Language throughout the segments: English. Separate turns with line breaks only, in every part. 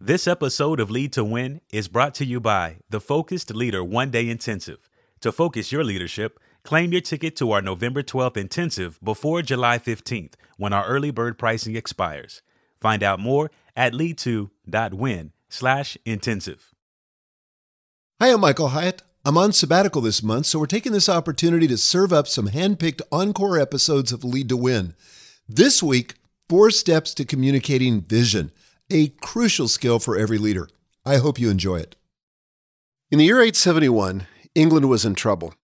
This episode of Lead to Win is brought to you by the Focused Leader One Day Intensive. To focus your leadership, claim your ticket to our November 12th intensive before July 15th when our early bird pricing expires. Find out more at lead2.win slash intensive.
Hi, I'm Michael Hyatt. I'm on sabbatical this month, so we're taking this opportunity to serve up some hand-picked encore episodes of Lead to Win. This week, four steps to communicating vision, a crucial skill for every leader. I hope you enjoy it. In the year 871, England was in trouble.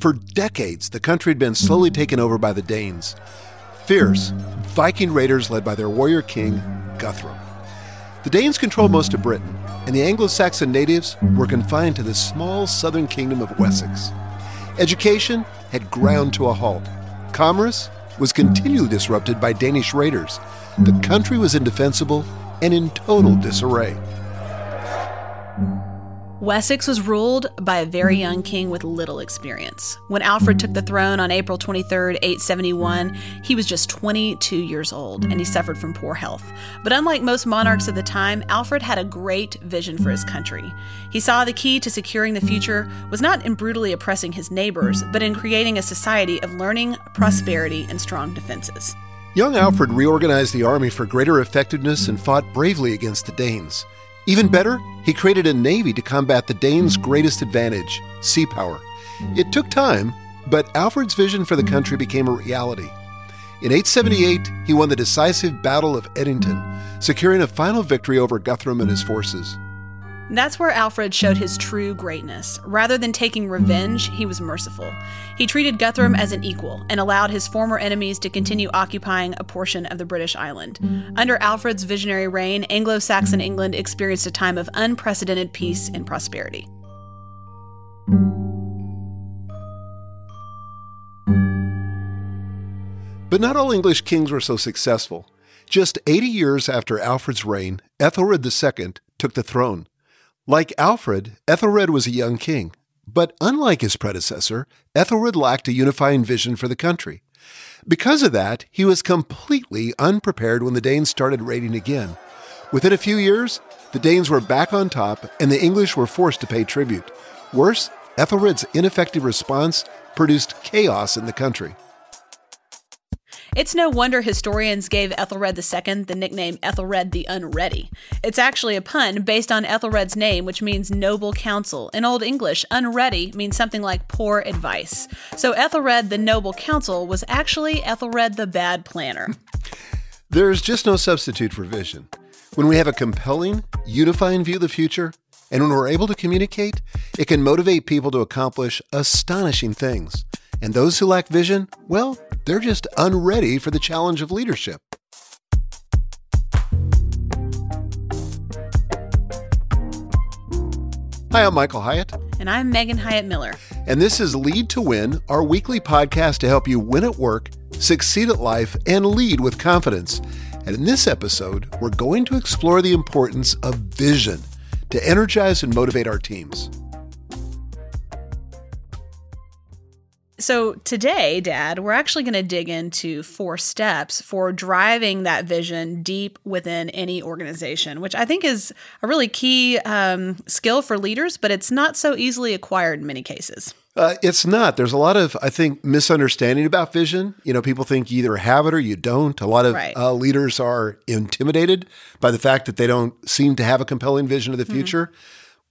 For decades, the country had been slowly taken over by the Danes, fierce Viking raiders led by their warrior king, Guthrum. The Danes controlled most of Britain, and the Anglo Saxon natives were confined to the small southern kingdom of Wessex. Education had ground to a halt. Commerce was continually disrupted by Danish raiders. The country was indefensible and in total disarray.
Wessex was ruled by a very young king with little experience. When Alfred took the throne on April 23, 871, he was just 22 years old and he suffered from poor health. But unlike most monarchs of the time, Alfred had a great vision for his country. He saw the key to securing the future was not in brutally oppressing his neighbors, but in creating a society of learning, prosperity, and strong defenses.
Young Alfred reorganized the army for greater effectiveness and fought bravely against the Danes. Even better, he created a navy to combat the Danes' greatest advantage sea power. It took time, but Alfred's vision for the country became a reality. In 878, he won the decisive Battle of Edington, securing a final victory over Guthrum and his forces.
That's where Alfred showed his true greatness. Rather than taking revenge, he was merciful. He treated Guthrum as an equal and allowed his former enemies to continue occupying a portion of the British island. Under Alfred's visionary reign, Anglo Saxon England experienced a time of unprecedented peace and prosperity.
But not all English kings were so successful. Just 80 years after Alfred's reign, Ethelred II took the throne. Like Alfred, Ethelred was a young king. But unlike his predecessor, Ethelred lacked a unifying vision for the country. Because of that, he was completely unprepared when the Danes started raiding again. Within a few years, the Danes were back on top and the English were forced to pay tribute. Worse, Ethelred's ineffective response produced chaos in the country.
It's no wonder historians gave Ethelred II the nickname Ethelred the Unready. It's actually a pun based on Ethelred's name, which means noble counsel. In Old English, unready means something like poor advice. So Ethelred the Noble Counsel was actually Ethelred the Bad Planner.
There's just no substitute for vision. When we have a compelling, unifying view of the future, and when we're able to communicate, it can motivate people to accomplish astonishing things. And those who lack vision, well, they're just unready for the challenge of leadership. Hi, I'm Michael Hyatt.
And I'm Megan Hyatt Miller.
And this is Lead to Win, our weekly podcast to help you win at work, succeed at life, and lead with confidence. And in this episode, we're going to explore the importance of vision to energize and motivate our teams.
So, today, Dad, we're actually going to dig into four steps for driving that vision deep within any organization, which I think is a really key um, skill for leaders, but it's not so easily acquired in many cases.
Uh, it's not. There's a lot of, I think, misunderstanding about vision. You know, people think you either have it or you don't. A lot of right. uh, leaders are intimidated by the fact that they don't seem to have a compelling vision of the future. Mm-hmm.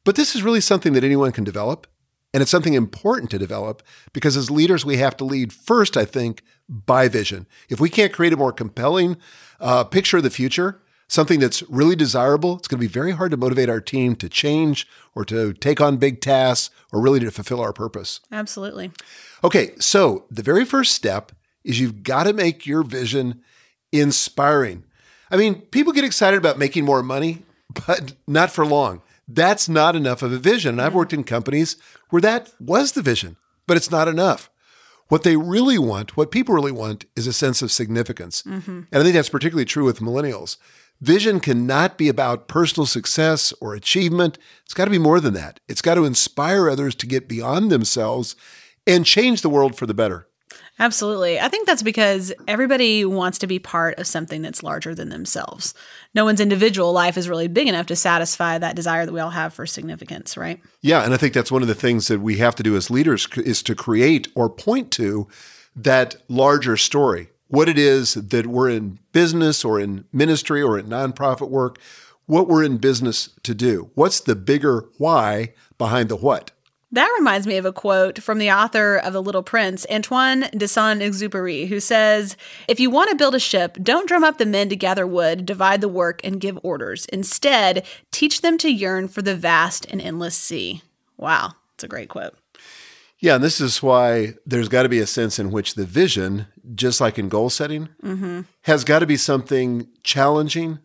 But this is really something that anyone can develop. And it's something important to develop because as leaders, we have to lead first, I think, by vision. If we can't create a more compelling uh, picture of the future, something that's really desirable, it's going to be very hard to motivate our team to change or to take on big tasks or really to fulfill our purpose.
Absolutely.
Okay, so the very first step is you've got to make your vision inspiring. I mean, people get excited about making more money, but not for long. That's not enough of a vision. And I've worked in companies where that was the vision, but it's not enough. What they really want, what people really want, is a sense of significance. Mm-hmm. And I think that's particularly true with millennials. Vision cannot be about personal success or achievement. It's got to be more than that. It's got to inspire others to get beyond themselves and change the world for the better.
Absolutely. I think that's because everybody wants to be part of something that's larger than themselves. No one's individual life is really big enough to satisfy that desire that we all have for significance, right?
Yeah, and I think that's one of the things that we have to do as leaders is to create or point to that larger story. What it is that we're in business or in ministry or in nonprofit work, what we're in business to do. What's the bigger why behind the what?
That reminds me of a quote from the author of The Little Prince, Antoine de Saint Exupéry, who says, If you want to build a ship, don't drum up the men to gather wood, divide the work, and give orders. Instead, teach them to yearn for the vast and endless sea. Wow, it's a great quote.
Yeah, and this is why there's got to be a sense in which the vision, just like in goal setting, mm-hmm. has got to be something challenging,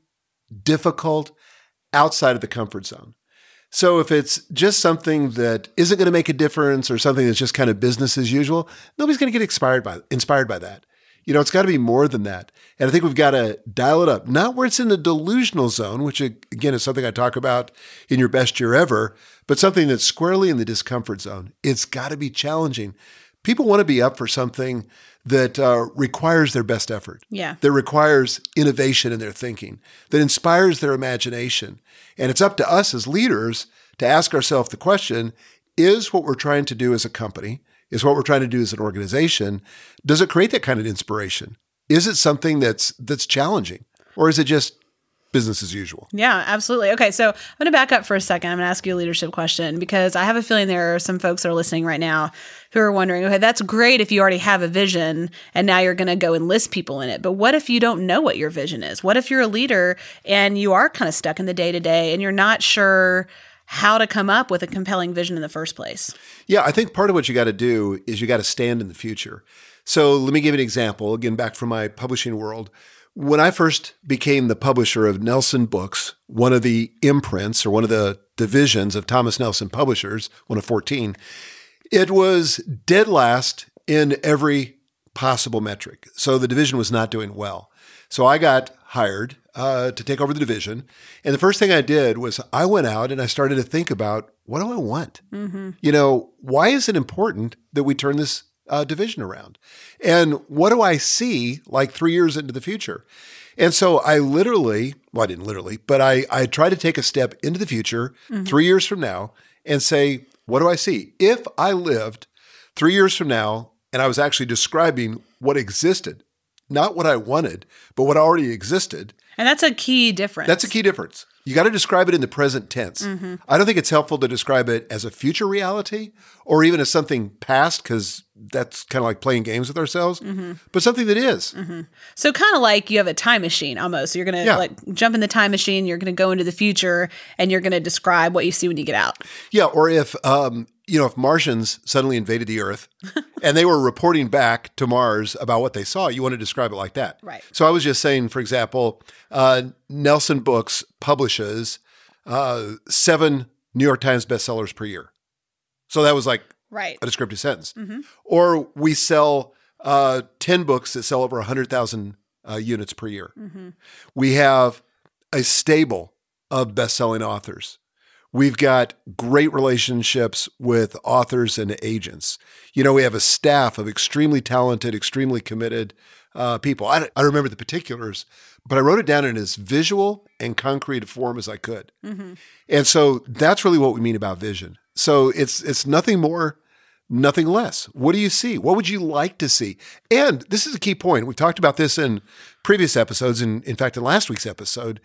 difficult, outside of the comfort zone. So if it's just something that isn't going to make a difference or something that's just kind of business as usual, nobody's going to get inspired by inspired by that. You know, it's got to be more than that. And I think we've got to dial it up, not where it's in the delusional zone, which again is something I talk about in your best year ever, but something that's squarely in the discomfort zone. It's got to be challenging. People want to be up for something that uh, requires their best effort.
Yeah.
That requires innovation in their thinking, that inspires their imagination. And it's up to us as leaders to ask ourselves the question is what we're trying to do as a company, is what we're trying to do as an organization, does it create that kind of inspiration? Is it something that's that's challenging? Or is it just business as usual.
Yeah, absolutely. Okay, so I'm going to back up for a second. I'm going to ask you a leadership question because I have a feeling there are some folks that are listening right now who are wondering, okay, that's great if you already have a vision and now you're going to go enlist people in it. But what if you don't know what your vision is? What if you're a leader and you are kind of stuck in the day to day and you're not sure how to come up with a compelling vision in the first place?
Yeah, I think part of what you got to do is you got to stand in the future. So let me give an example, again, back from my publishing world. When I first became the publisher of Nelson Books, one of the imprints or one of the divisions of Thomas Nelson Publishers, one of 14, it was dead last in every possible metric. So the division was not doing well. So I got hired uh, to take over the division. And the first thing I did was I went out and I started to think about what do I want? Mm-hmm. You know, why is it important that we turn this uh, division around. And what do I see like three years into the future? And so I literally, well, I didn't literally, but I, I try to take a step into the future mm-hmm. three years from now and say, what do I see? If I lived three years from now and I was actually describing what existed, not what I wanted, but what already existed.
And that's a key difference.
That's a key difference. You got to describe it in the present tense. Mm-hmm. I don't think it's helpful to describe it as a future reality or even as something past because that's kind of like playing games with ourselves, mm-hmm. but something that is.
Mm-hmm. So kind of like you have a time machine almost. You're going to yeah. like jump in the time machine, you're going to go into the future and you're going to describe what you see when you get out.
Yeah, or if um, you know, if Martians suddenly invaded the Earth and they were reporting back to Mars about what they saw, you want to describe it like that.
Right.
So I was just saying, for example, uh, Nelson Books publishes uh, seven New York Times bestsellers per year. So that was like
right.
a descriptive sentence. Mm-hmm. Or we sell uh, 10 books that sell over 100,000 uh, units per year. Mm-hmm. We have a stable of best selling authors. We've got great relationships with authors and agents. You know, we have a staff of extremely talented, extremely committed uh, people. I, I remember the particulars, but I wrote it down in as visual and concrete a form as I could. Mm-hmm. And so that's really what we mean about vision. So it's it's nothing more, nothing less. What do you see? What would you like to see? And this is a key point. We've talked about this in previous episodes, and in fact, in last week's episode.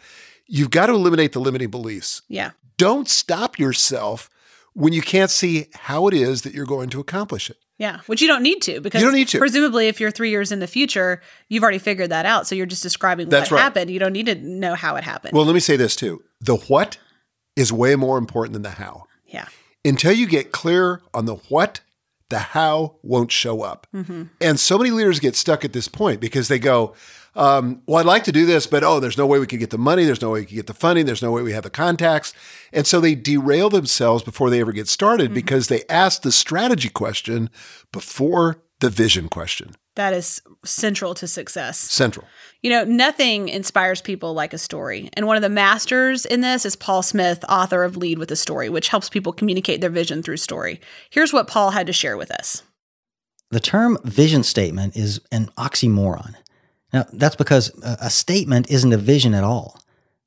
You've got to eliminate the limiting beliefs.
Yeah.
Don't stop yourself when you can't see how it is that you're going to accomplish it.
Yeah, which you don't need to because
you don't need to.
presumably if you're three years in the future, you've already figured that out. So you're just describing
That's
what
right.
happened. You don't need to know how it happened.
Well, let me say this too. The what is way more important than the how.
Yeah.
Until you get clear on the what, the how won't show up. Mm-hmm. And so many leaders get stuck at this point because they go, um, well, I'd like to do this, but oh, there's no way we could get the money. There's no way we could get the funding. There's no way we have the contacts. And so they derail themselves before they ever get started mm-hmm. because they ask the strategy question before the vision question.
That is central to success.
Central.
You know, nothing inspires people like a story. And one of the masters in this is Paul Smith, author of Lead with a Story, which helps people communicate their vision through story. Here's what Paul had to share with us.
The term vision statement is an oxymoron. Now, that's because a statement isn't a vision at all.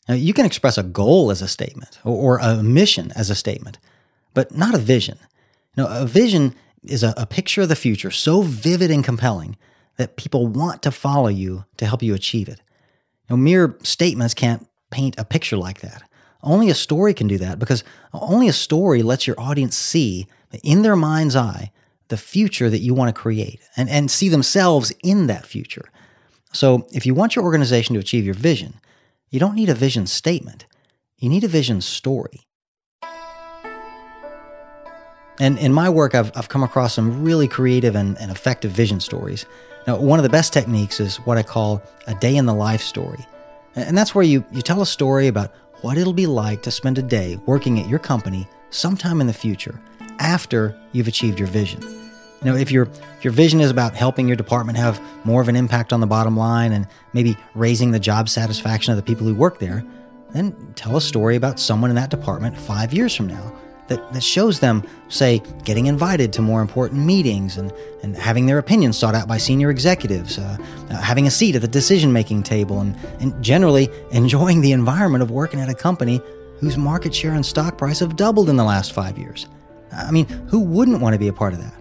Now, you can express a goal as a statement or, a mission as a statement, but not a vision. Now, a vision is a, a picture of the future so vivid and compelling that people want to follow you to help you achieve it. Now, mere statements can't paint a picture like that. Only a story can do that because only a story lets your audience see in their mind's eye the future that you want to create and, and see themselves in that future. So, if you want your organization to achieve your vision, you don't need a vision statement, you need a vision story. And in my work, I've, I've come across some really creative and, and effective vision stories. Now, one of the best techniques is what I call a day in the life story. And that's where you, you tell a story about what it'll be like to spend a day working at your company sometime in the future after you've achieved your vision. You know, if your your vision is about helping your department have more of an impact on the bottom line and maybe raising the job satisfaction of the people who work there, then tell a story about someone in that department 5 years from now that, that shows them, say, getting invited to more important meetings and, and having their opinions sought out by senior executives, uh, uh, having a seat at the decision making table, and, and generally enjoying the environment of working at a company whose market share and stock price have doubled in the last five years. I mean, who wouldn't want to be a part of that?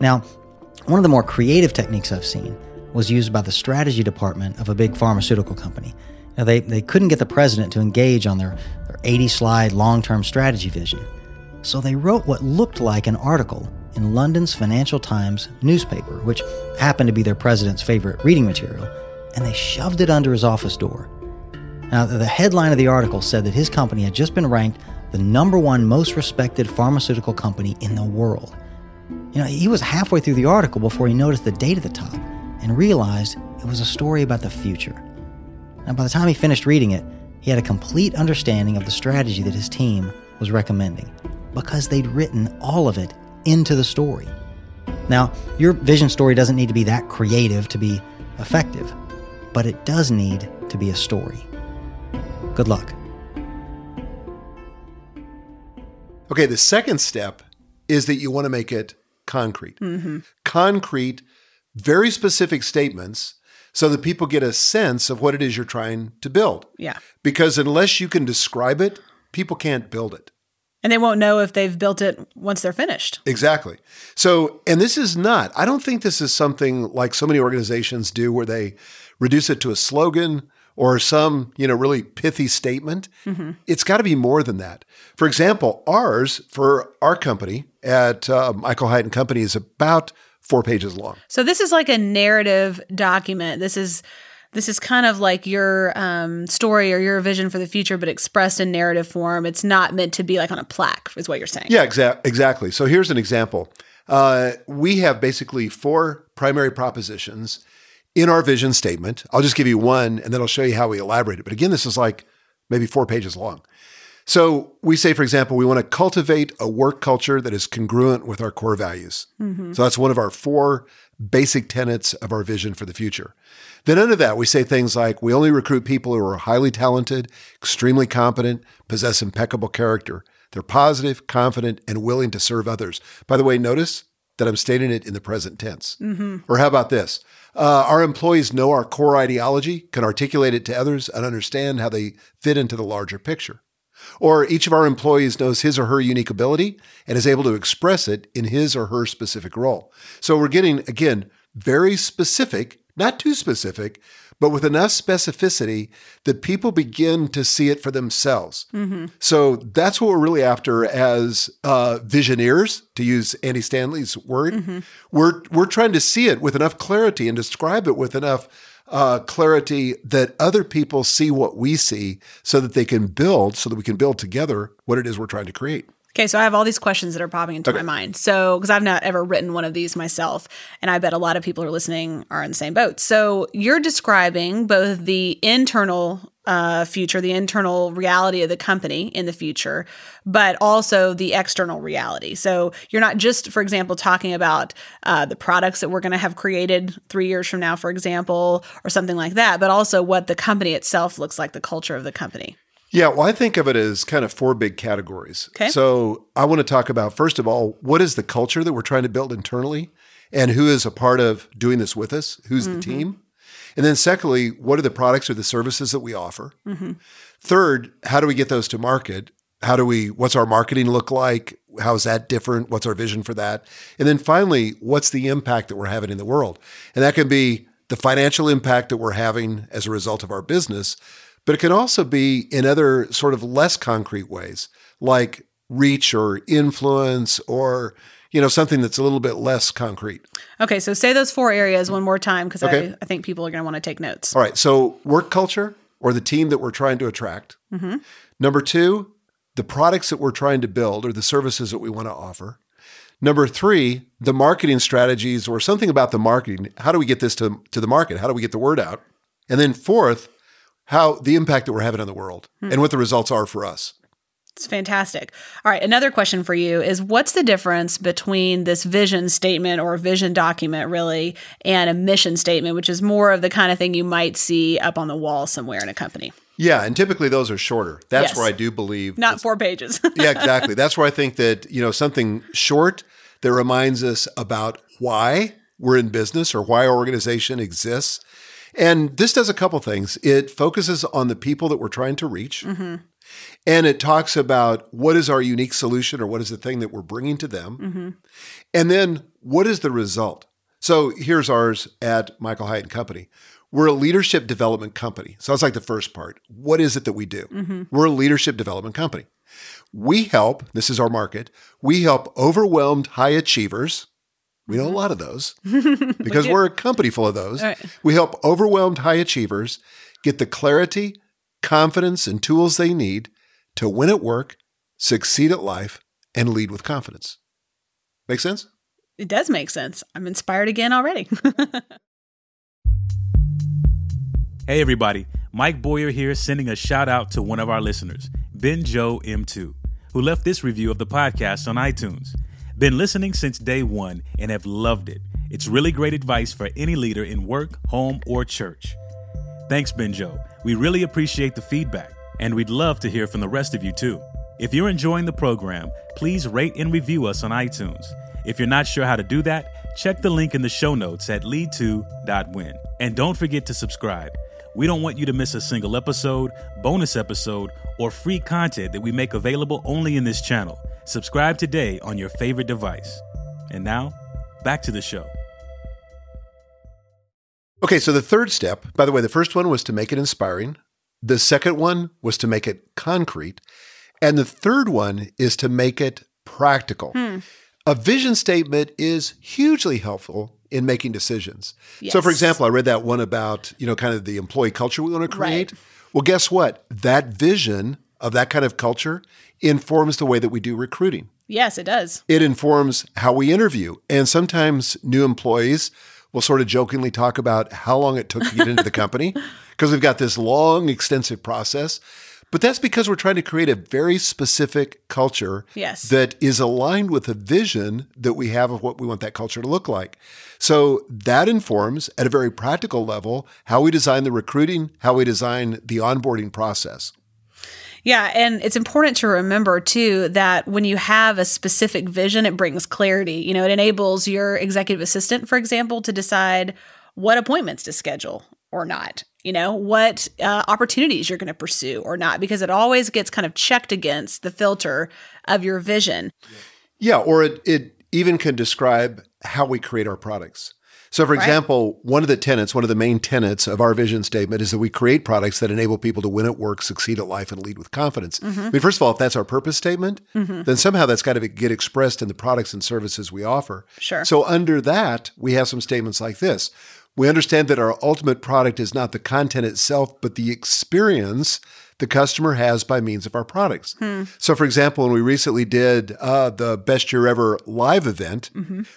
Now, one of the more creative techniques I've seen was used by the strategy department of a big pharmaceutical company. Now, they, they couldn't get the president to engage on their, their 80 slide long term strategy vision. So they wrote what looked like an article in London's Financial Times newspaper, which happened to be their president's favorite reading material, and they shoved it under his office door. Now, the headline of the article said that his company had just been ranked the number one most respected pharmaceutical company in the world. You know, he was halfway through the article before he noticed the date at the top and realized it was a story about the future. And by the time he finished reading it, he had a complete understanding of the strategy that his team was recommending because they'd written all of it into the story. Now, your vision story doesn't need to be that creative to be effective, but it does need to be a story. Good luck.
Okay, the second step is that you want to make it concrete. Mm-hmm. Concrete, very specific statements so that people get a sense of what it is you're trying to build.
Yeah.
Because unless you can describe it, people can't build it.
And they won't know if they've built it once they're finished.
Exactly. So, and this is not, I don't think this is something like so many organizations do where they reduce it to a slogan or some, you know, really pithy statement. Mm-hmm. It's got to be more than that. For example, ours for our company at uh, Michael Hyatt and Company is about four pages long.
So this is like a narrative document. This is this is kind of like your um, story or your vision for the future, but expressed in narrative form. It's not meant to be like on a plaque, is what you're saying.
Yeah, exa- exactly. So here's an example. Uh, we have basically four primary propositions in our vision statement. I'll just give you one, and then I'll show you how we elaborate it. But again, this is like maybe four pages long. So we say, for example, we want to cultivate a work culture that is congruent with our core values. Mm-hmm. So that's one of our four basic tenets of our vision for the future. Then under that, we say things like we only recruit people who are highly talented, extremely competent, possess impeccable character. They're positive, confident, and willing to serve others. By the way, notice that I'm stating it in the present tense. Mm-hmm. Or how about this? Uh, our employees know our core ideology, can articulate it to others, and understand how they fit into the larger picture. Or each of our employees knows his or her unique ability and is able to express it in his or her specific role. So we're getting, again, very specific, not too specific, but with enough specificity that people begin to see it for themselves. Mm-hmm. So that's what we're really after as uh, visioneers, to use Andy Stanley's word. Mm-hmm. We're we're trying to see it with enough clarity and describe it with enough uh, clarity that other people see what we see so that they can build, so that we can build together what it is we're trying to create.
Okay, so I have all these questions that are popping into okay. my mind. So, because I've not ever written one of these myself, and I bet a lot of people who are listening are in the same boat. So, you're describing both the internal uh, future, the internal reality of the company in the future, but also the external reality. So you're not just, for example, talking about uh, the products that we're going to have created three years from now, for example, or something like that, but also what the company itself looks like, the culture of the company.
Yeah, well, I think of it as kind of four big categories.
Okay.
So I want to talk about, first of all, what is the culture that we're trying to build internally? and who is a part of doing this with us? Who's the team? And then, secondly, what are the products or the services that we offer? Mm-hmm. Third, how do we get those to market? How do we, what's our marketing look like? How is that different? What's our vision for that? And then finally, what's the impact that we're having in the world? And that can be the financial impact that we're having as a result of our business, but it can also be in other sort of less concrete ways, like reach or influence or you know something that's a little bit less concrete.
Okay, so say those four areas one more time because
Okay.
I, I think people are going to want to take notes.
All right. So work culture or the team that we're trying to attract. Mm-hmm. Number two, the products that we're trying to build or the services that we want to offer. Number three, the marketing strategies or something about the marketing. How do we get this to, to the market? How do we get the word out? And then fourth, how the impact that we're having on the world hmm. and what the results are for us.
It's fantastic. All right, another question for you is what's the difference between this vision statement or vision document, really, and a mission statement, which is more of the kind of thing you might see up on the wall somewhere in a company?
Yeah. And typically those are shorter. That's
Yes.
where I do believe
Not four pages.
yeah, exactly. That's where I think that, you know, something short that reminds us about why we're in business or why our organization exists. And this does a couple things. It focuses on the people that we're trying to reach. Mm-hmm. And it talks about what is our unique solution or what is the thing that we're bringing to them. And then what is the result? So here's ours at Michael Hyatt and Company. We're a leadership development company. So that's like the first part. What is it that we do? We're a leadership development company. We help, this is our market, we help overwhelmed high achievers. We know a lot of those because we are a company full of those.
Right.
We help overwhelmed high achievers get the clarity, confidence, and tools they need to win at work, succeed at life, and lead with confidence. Make sense?
it does make sense. I'm inspired again already.
Hey everybody, Mike Boyer here sending a shout out to one of our listeners, Ben Joe M2, who left this review of the podcast on iTunes. Been listening since day one and have loved it. It's really great advice for any leader in work, home, or church. Thanks, Benjo. We really appreciate the feedback, and we'd love to hear from the rest of you too. If you're enjoying the program, please rate and review us on iTunes. If you're not sure how to do that, check the link in the show notes at lead2.win. And don't forget to subscribe. We don't want you to miss a single episode, bonus episode, or free content that we make available only in this channel. Subscribe today on your favorite device. And now, back to the show.
Okay, so the third step, by the way, the first one was to make it inspiring. The second one was to make it concrete. And the third one is to make it practical. Hmm. A vision statement is hugely helpful in making decisions. So, for example, I read that one about, you know, kind of the employee culture we want to create.
Right.
Well, guess what? That vision of that kind of culture informs the way that we do recruiting.
yes, it does.
It informs how we interview. And sometimes new employees will sort of jokingly talk about how long it took to get into the company because we've got this long, extensive process. But that's because we're trying to create a very specific culture
Yes.
that is aligned with a vision that we have of what we want that culture to look like. So that informs at a very practical level how we design the recruiting, how we design the onboarding process.
Yeah, and it's important to remember too that when you have a specific vision, it brings clarity. You know, it enables your executive assistant, for example, to decide what appointments to schedule or not. You know, what uh, opportunities you're going to pursue or not, because it always gets kind of checked against the filter of your vision.
Yeah, or it, it even can describe how we create our products. So, for
Right.
example, one of the tenets, one of the main tenets of our vision statement is that we create products that enable people to win at work, succeed at life, and lead with confidence.
Mm-hmm.
I mean, first of all, if that's our purpose statement, then somehow that's got to get expressed in the products and services we offer.
Sure.
So, under that, we have some statements like this We understand that our ultimate product is not the content itself, but the experience the customer has by means of our products. So, for example, when we recently did uh, the Best Year Ever live event,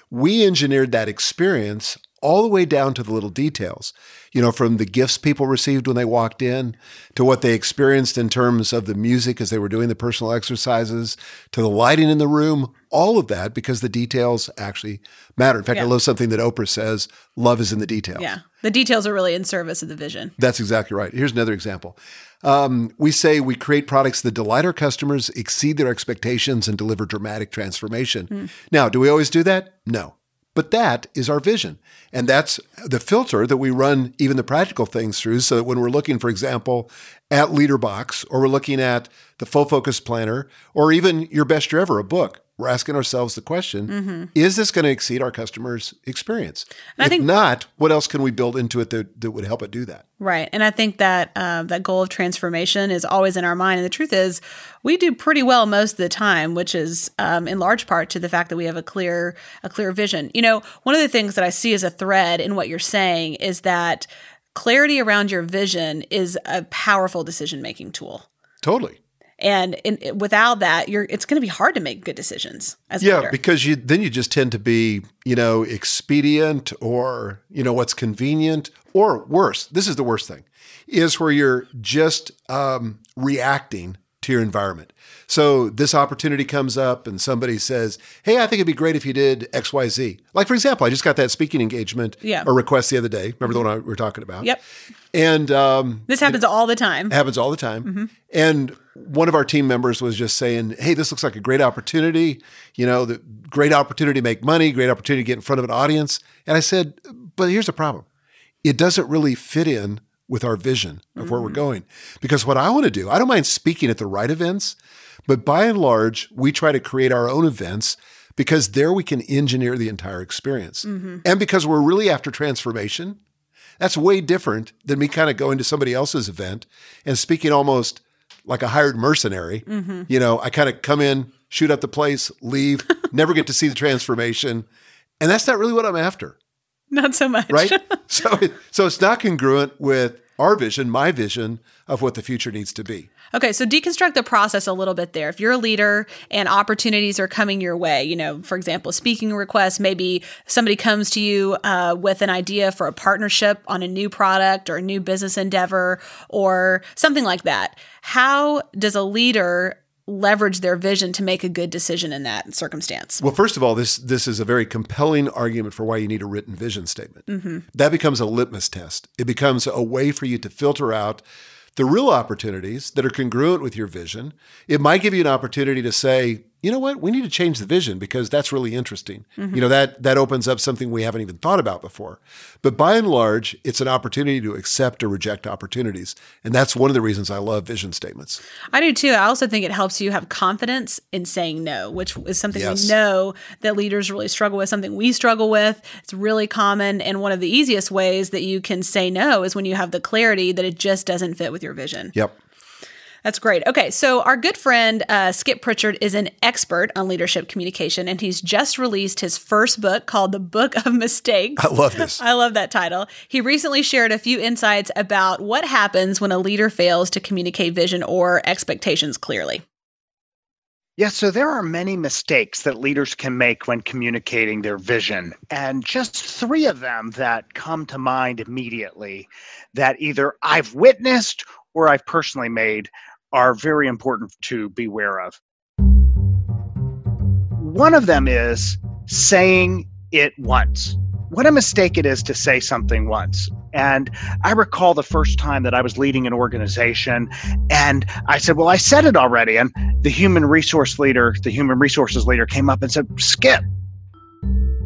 we engineered that experience all the way down to the little details. You know, from the gifts people received when they walked in to what they experienced in terms of the music as they were doing the personal exercises to the lighting in the room, all of that because the details actually matter. In fact, I love something that Oprah says love is in the details.
Yeah, the details are really in service of the vision.
That's exactly right. Here's another example. Um, we say we create products that delight our customers, exceed their expectations, and deliver dramatic transformation. Now, do we always do that? No. But that is our vision. And that's the filter that we run even the practical things through. So that when we're looking, for example, at LeaderBox, or we're looking at the Full Focus Planner, or even Your Best Year Ever, a book, we're asking ourselves the question mm-hmm. is this going to exceed our customers' experience? And if think, not, what else can we build into it that, that would help it do that?
Right. And I think that uh, that goal of transformation is always in our mind. And the truth is, we do pretty well most of the time, which is um, in large part to the fact that we have a clear a clear vision. You know, one of the things that I see as a thread in what you're saying is that clarity around your vision is a powerful decision making tool.
Totally
and in, without that you're it's going to be hard to make good decisions as
yeah
leader.
because you then you just tend to be you know expedient or you know what's convenient or worse this is the worst thing is where you're just um, reacting to your environment so this opportunity comes up and somebody says hey i think it'd be great if you did xyz like for example i just got that speaking engagement
yeah.
or request the other day remember the one we were talking about
yep
and um,
this happens all the time.
Happens all the time. Mm-hmm. And one of our team members was just saying, "Hey, this looks like a great opportunity. You know, the great opportunity to make money, great opportunity to get in front of an audience." And I said, "But here's the problem. It doesn't really fit in with our vision of mm-hmm. where we're mm-hmm. going. Because what I want to do, I don't mind speaking at the right events, but by and large, we try to create our own events." Because there we can engineer the entire experience. Mm-hmm. And because we're really after transformation, that's way different than me kind of going to somebody else's event and speaking almost like a hired mercenary. Mm-hmm. You know, I kind of come in, shoot up the place, leave, never get to see the transformation. And that's not really what I'm after.
Not so much.
Right? so, it, so it's not congruent with our vision, my vision of what the future needs to be.
Okay, so deconstruct the process a little bit there. If you're a leader and opportunities are coming your way, you know, for example, speaking requests, maybe somebody comes to you uh, with an idea for a partnership on a new product or a new business endeavor or something like that. How does a leader leverage their vision to make a good decision in that circumstance?
Well, first of all, this this is a very compelling argument for why you need a written vision statement. Mm-hmm. That becomes a litmus test. It becomes a way for you to filter out the real opportunities that are congruent with your vision. It might give you an opportunity to say, you know what, we need to change the vision because that's really interesting. Mm-hmm. You know, that that opens up something we haven't even thought about before. But by and large, it's an opportunity to accept or reject opportunities. And that's one of the reasons I love vision statements.
I do too. I also think it helps you have confidence in saying no, which is something yes. we know that leaders really struggle with, something we struggle with. It's really common. And one of the easiest ways that you can say no is when you have the clarity that it just doesn't fit with your vision.
Yep.
That's great. Okay, so our good friend uh, Skip Prichard is an expert on leadership communication, and he's just released his first book called The Book of Mistakes.
I love this.
I love that title. He recently shared a few insights about what happens when a leader fails to communicate vision or expectations clearly.
Yes, so there are many mistakes that leaders can make when communicating their vision, and just three of them that come to mind immediately that either I've witnessed or I've personally made are very important to beware of. One of them is saying it once. What a mistake it is to say something once. And I recall the first time that I was leading an organization and I said, Well, I said it already. And the human resource leader, the human resources leader came up and said, Skip,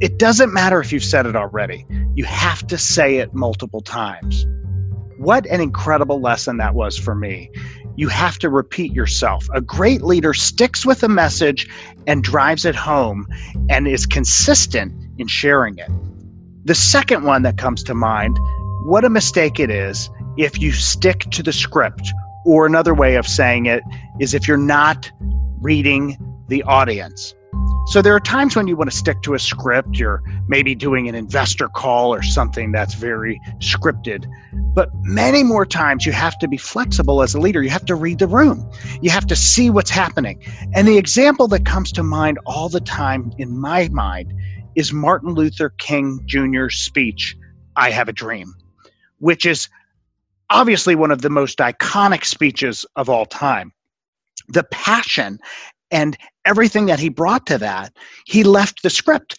it doesn't matter if you've said it already. You have to say it multiple times. What an incredible lesson that was for me you have to repeat yourself. A great leader sticks with a message and drives it home and is consistent in sharing it. The second one that comes to mind what a mistake it is if you stick to the script, or another way of saying it is if you're not reading the audience. So there are times when you want to stick to a script, you're maybe doing an investor call or something that's very scripted. But many more times you have to be flexible as a leader. You have to read the room. You have to see what's happening. And the example that comes to mind all the time in my mind is Martin Luther King Jr.'s speech, I Have a Dream, which is obviously one of the most iconic speeches of all time. The passion and everything that he brought to that, he left the script.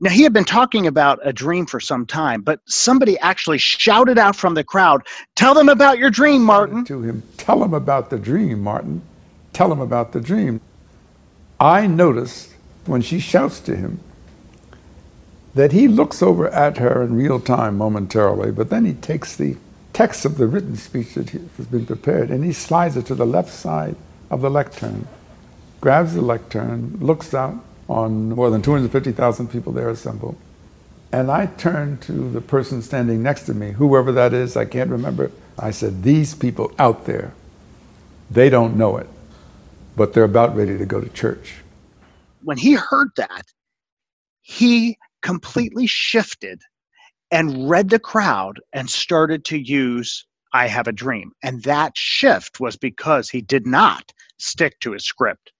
Now, he had been talking about a dream for some time, but somebody actually shouted out from the crowd, Tell them about your dream, Martin.
To him, Tell them about the dream, Martin. Tell them about the dream. I noticed when she shouts to him that he looks over at her in real time momentarily, but then he takes the text of the written speech that has been prepared and he slides it to the left side of the lectern, grabs the lectern, looks out on more than 250,000 people there assembled. And I turned to the person standing next to me, whoever that is, I can't remember. I said, These people out there, they don't know it, but they're about ready to go to church.
When he heard that, he completely shifted and read the crowd and started to use I have a dream. And that shift was because he did not stick to his script.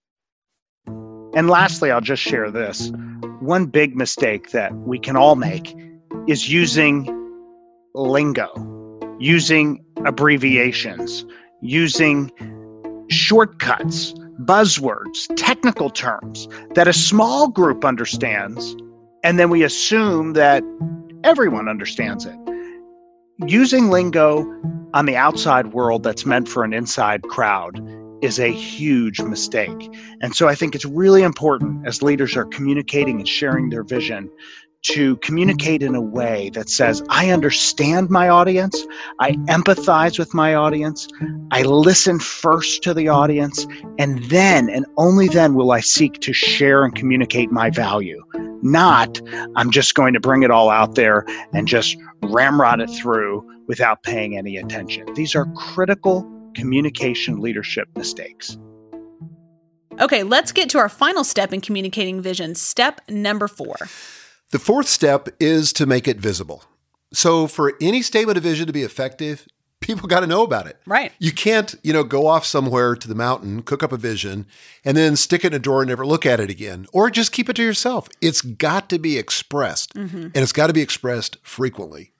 And lastly, I'll just share this. One big mistake that we can all make is using lingo, using abbreviations, using shortcuts, buzzwords, technical terms that a small group understands, and then we assume that everyone understands it. Using lingo on the outside world that's meant for an inside crowd is a huge mistake. And so I think it's really important as leaders are communicating and sharing their vision to communicate in a way that says, I understand my audience, I empathize with my audience, I listen first to the audience, and then and only then will I seek to share and communicate my value. Not, I'm just going to bring it all out there and just ramrod it through without paying any attention. These are critical communication leadership mistakes.
Okay, let's get to our final step in communicating vision. Step number four.
The fourth step is to make it visible. So, for any statement of vision to be effective, people got to know about it.
Right.
You can't, you know, go off somewhere to the mountain, cook up a vision, and then stick it in a drawer and never look at it again, or just keep it to yourself. It's got to be expressed, mm-hmm. and it's got to be expressed frequently.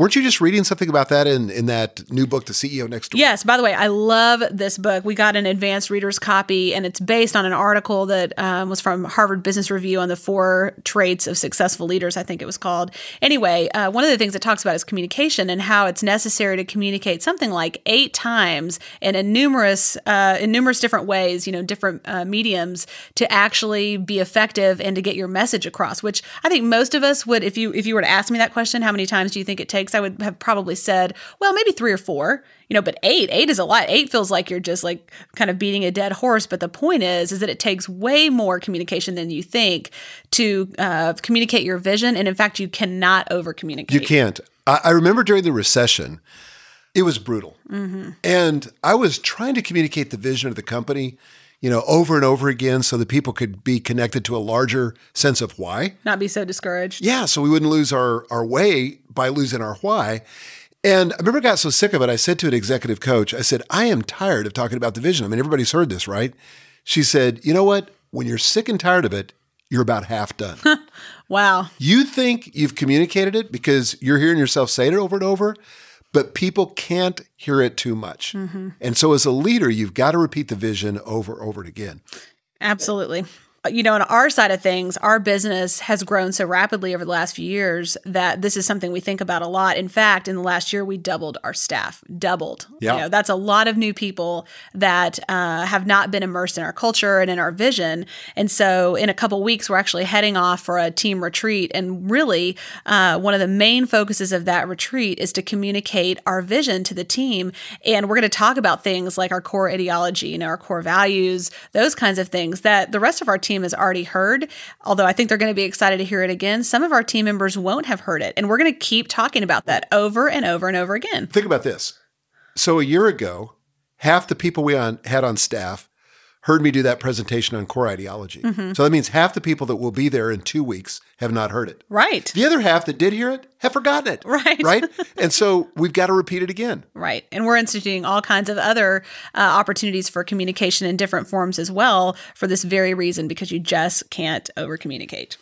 Weren't you just reading something about that in, in that new book, The CEO Next Door?
Yes. By the way, I love this book. We got an advanced reader's copy, and it's based on an article that um, was from Harvard Business Review on the four traits of successful leaders, I think it was called. Anyway, uh, one of the things it talks about is communication and how it's necessary to communicate something like eight times and in numerous, uh, in numerous different ways, you know, different uh, mediums to actually be effective and to get your message across, which I think most of us would, if you, if you were to ask me that question, how many times do you think it takes? I would have probably said, well, maybe three or four, you know, but eight, eight is a lot. Eight feels like you're just like kind of beating a dead horse. But the point is, is that it takes way more communication than you think to uh, communicate your vision. And in fact, you cannot over communicate.
You can't. I, I remember during the recession, it was brutal. Mm-hmm. And I was trying to communicate the vision of the company you know, over and over again so that people could be connected to a larger sense of why.
Not be so discouraged.
Yeah, so we wouldn't lose our, our way by losing our why. And I remember I got so sick of it, I said to an executive coach, I said, I am tired of talking about the vision. I mean, everybody's heard this, right? She said, You know what? When you're sick and tired of it, you're about half done.
wow.
You think you've communicated it because you're hearing yourself say it over and over, but people can't hear it too much. Mm-hmm. And so, as a leader, you've got to repeat the vision over and over again.
Absolutely you know, on our side of things, our business has grown so rapidly over the last few years that this is something we think about a lot. In fact, in the last year, we doubled our staff, doubled.
Yeah.
You know, that's a lot of new people that uh, have not been immersed in our culture and in our vision. And so, in a couple weeks, we're actually heading off for a team retreat. And really, uh, one of the main focuses of that retreat is to communicate our vision to the team. And we're going to talk about things like our core ideology, you know, our core values, those kinds of things that the rest of our team team has already heard, although I think they're going to be excited to hear it again. Some of our team members won't have heard it. And we're going to keep talking about that over and over and over again.
Think about this. So a year ago, half the people we on, had on staff heard me do that presentation on core ideology. Mm-hmm. So that means half the people that will be there in two weeks have not heard it.
Right.
The other half that did hear it have forgotten it.
Right.
Right. and so we've got to repeat it again.
Right. And we're instituting all kinds of other uh, opportunities for communication in different forms as well for this very reason, because you just can't over communicate.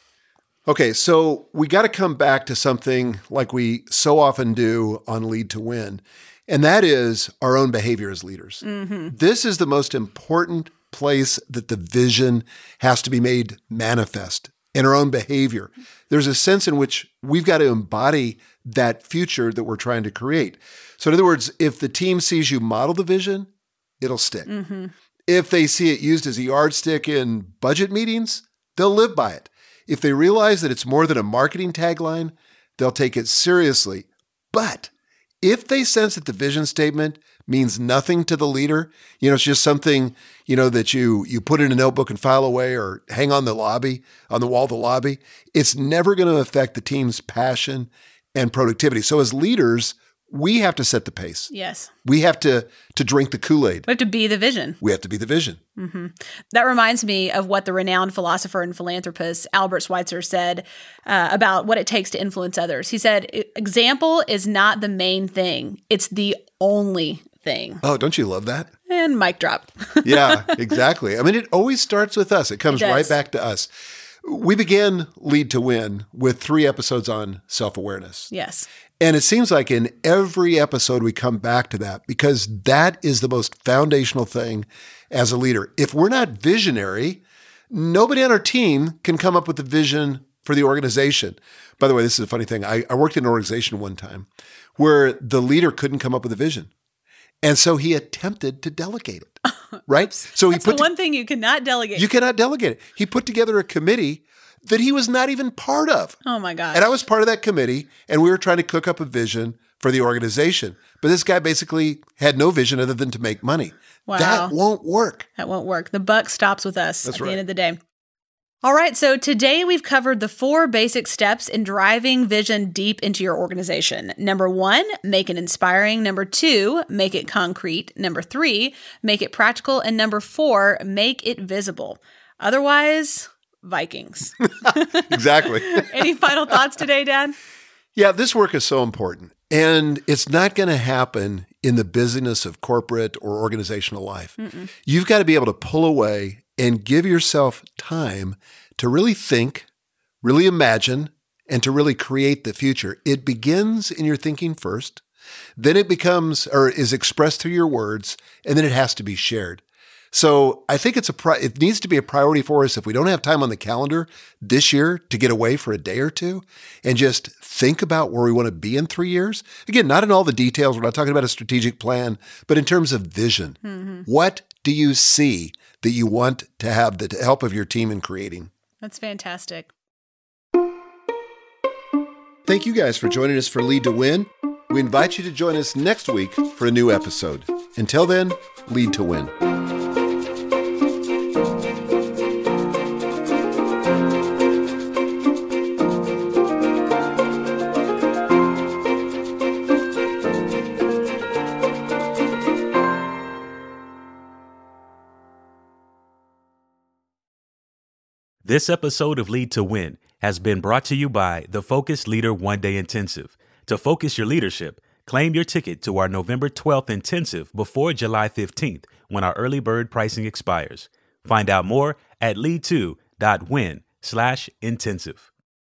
Okay, so we got to come back to something like we so often do on Lead to Win, and that is our own behavior as leaders. Mm-hmm. This is the most important place that the vision has to be made manifest in our own behavior. There's a sense in which we've got to embody that future that we're trying to create. So, in other words, if the team sees you model the vision, it'll stick. Mm-hmm. If they see it used as a yardstick in budget meetings, they'll live by it. If they realize that it's more than a marketing tagline, they'll take it seriously. But if they sense that the vision statement means nothing to the leader, you know, it's just something, you know, that you you put in a notebook and file away or hang on the lobby, on the wall of the lobby, it's never going to affect the team's passion and productivity. So as leaders, we have to set the pace.
Yes.
We have to to drink the Kool-Aid.
We have to be the vision.
We have to be the vision.
Mm-hmm. That reminds me of what the renowned philosopher and philanthropist Albert Schweitzer said uh, about what it takes to influence others. He said, Example is not the main thing, it's the only thing.
Oh, don't you love that?
And mic drop.
yeah, exactly. I mean, it always starts with us, it comes
It
right back to us. We began Lead to Win with three episodes on self awareness.
yes.
And it seems like in every episode we come back to that because that is the most foundational thing as a leader. If we're not visionary, nobody on our team can come up with a vision for the organization. By the way, this is a funny thing. I, I worked in an organization one time where the leader couldn't come up with a vision. And so he attempted to delegate it. Right? So he
That's the
put to-
one thing you cannot delegate.
you cannot delegate it. He put together a committee that he was not even part of.
oh my gosh.
And I was part of that committee, and we were trying to cook up a vision for the organization. But this guy basically had no vision other than to make money.
Wow.
That won't work.
That won't work. The buck stops with us
That's
at
right.
the end of the day. All right, so today we've covered the four basic steps in driving vision deep into your organization. Number one, make it inspiring. Number two, make it concrete. Number three, make it practical. And number four, make it visible. Otherwise, Vikings.
Exactly.
Any final thoughts today, Dad?
yeah, this work is so important. And it's not going to happen in the busyness of corporate or organizational life. You've got to be able to pull away and give yourself time to really think, really imagine, and to really create the future. It begins in your thinking first, then it becomes or is expressed through your words, and then it has to be shared. So I think it's a pri- it needs to be a priority for us if we don't have time on the calendar this year to get away for a day or two and just think about where we want to be in three years. Again, not in all the details. We're not talking about a strategic plan, but in terms of vision. Mm-hmm. What do you see that you want to have the help of your team in creating?
That's fantastic.
Thank you guys for joining us for Lead to Win. We invite you to join us next week for a new episode. Until then, lead to win.
This episode of Lead to Win has been brought to you by the Focus Leader One Day Intensive. To focus your leadership, claim your ticket to our November 12th intensive before July 15th when our early bird pricing expires. Find out more at lead2.win slash intensive.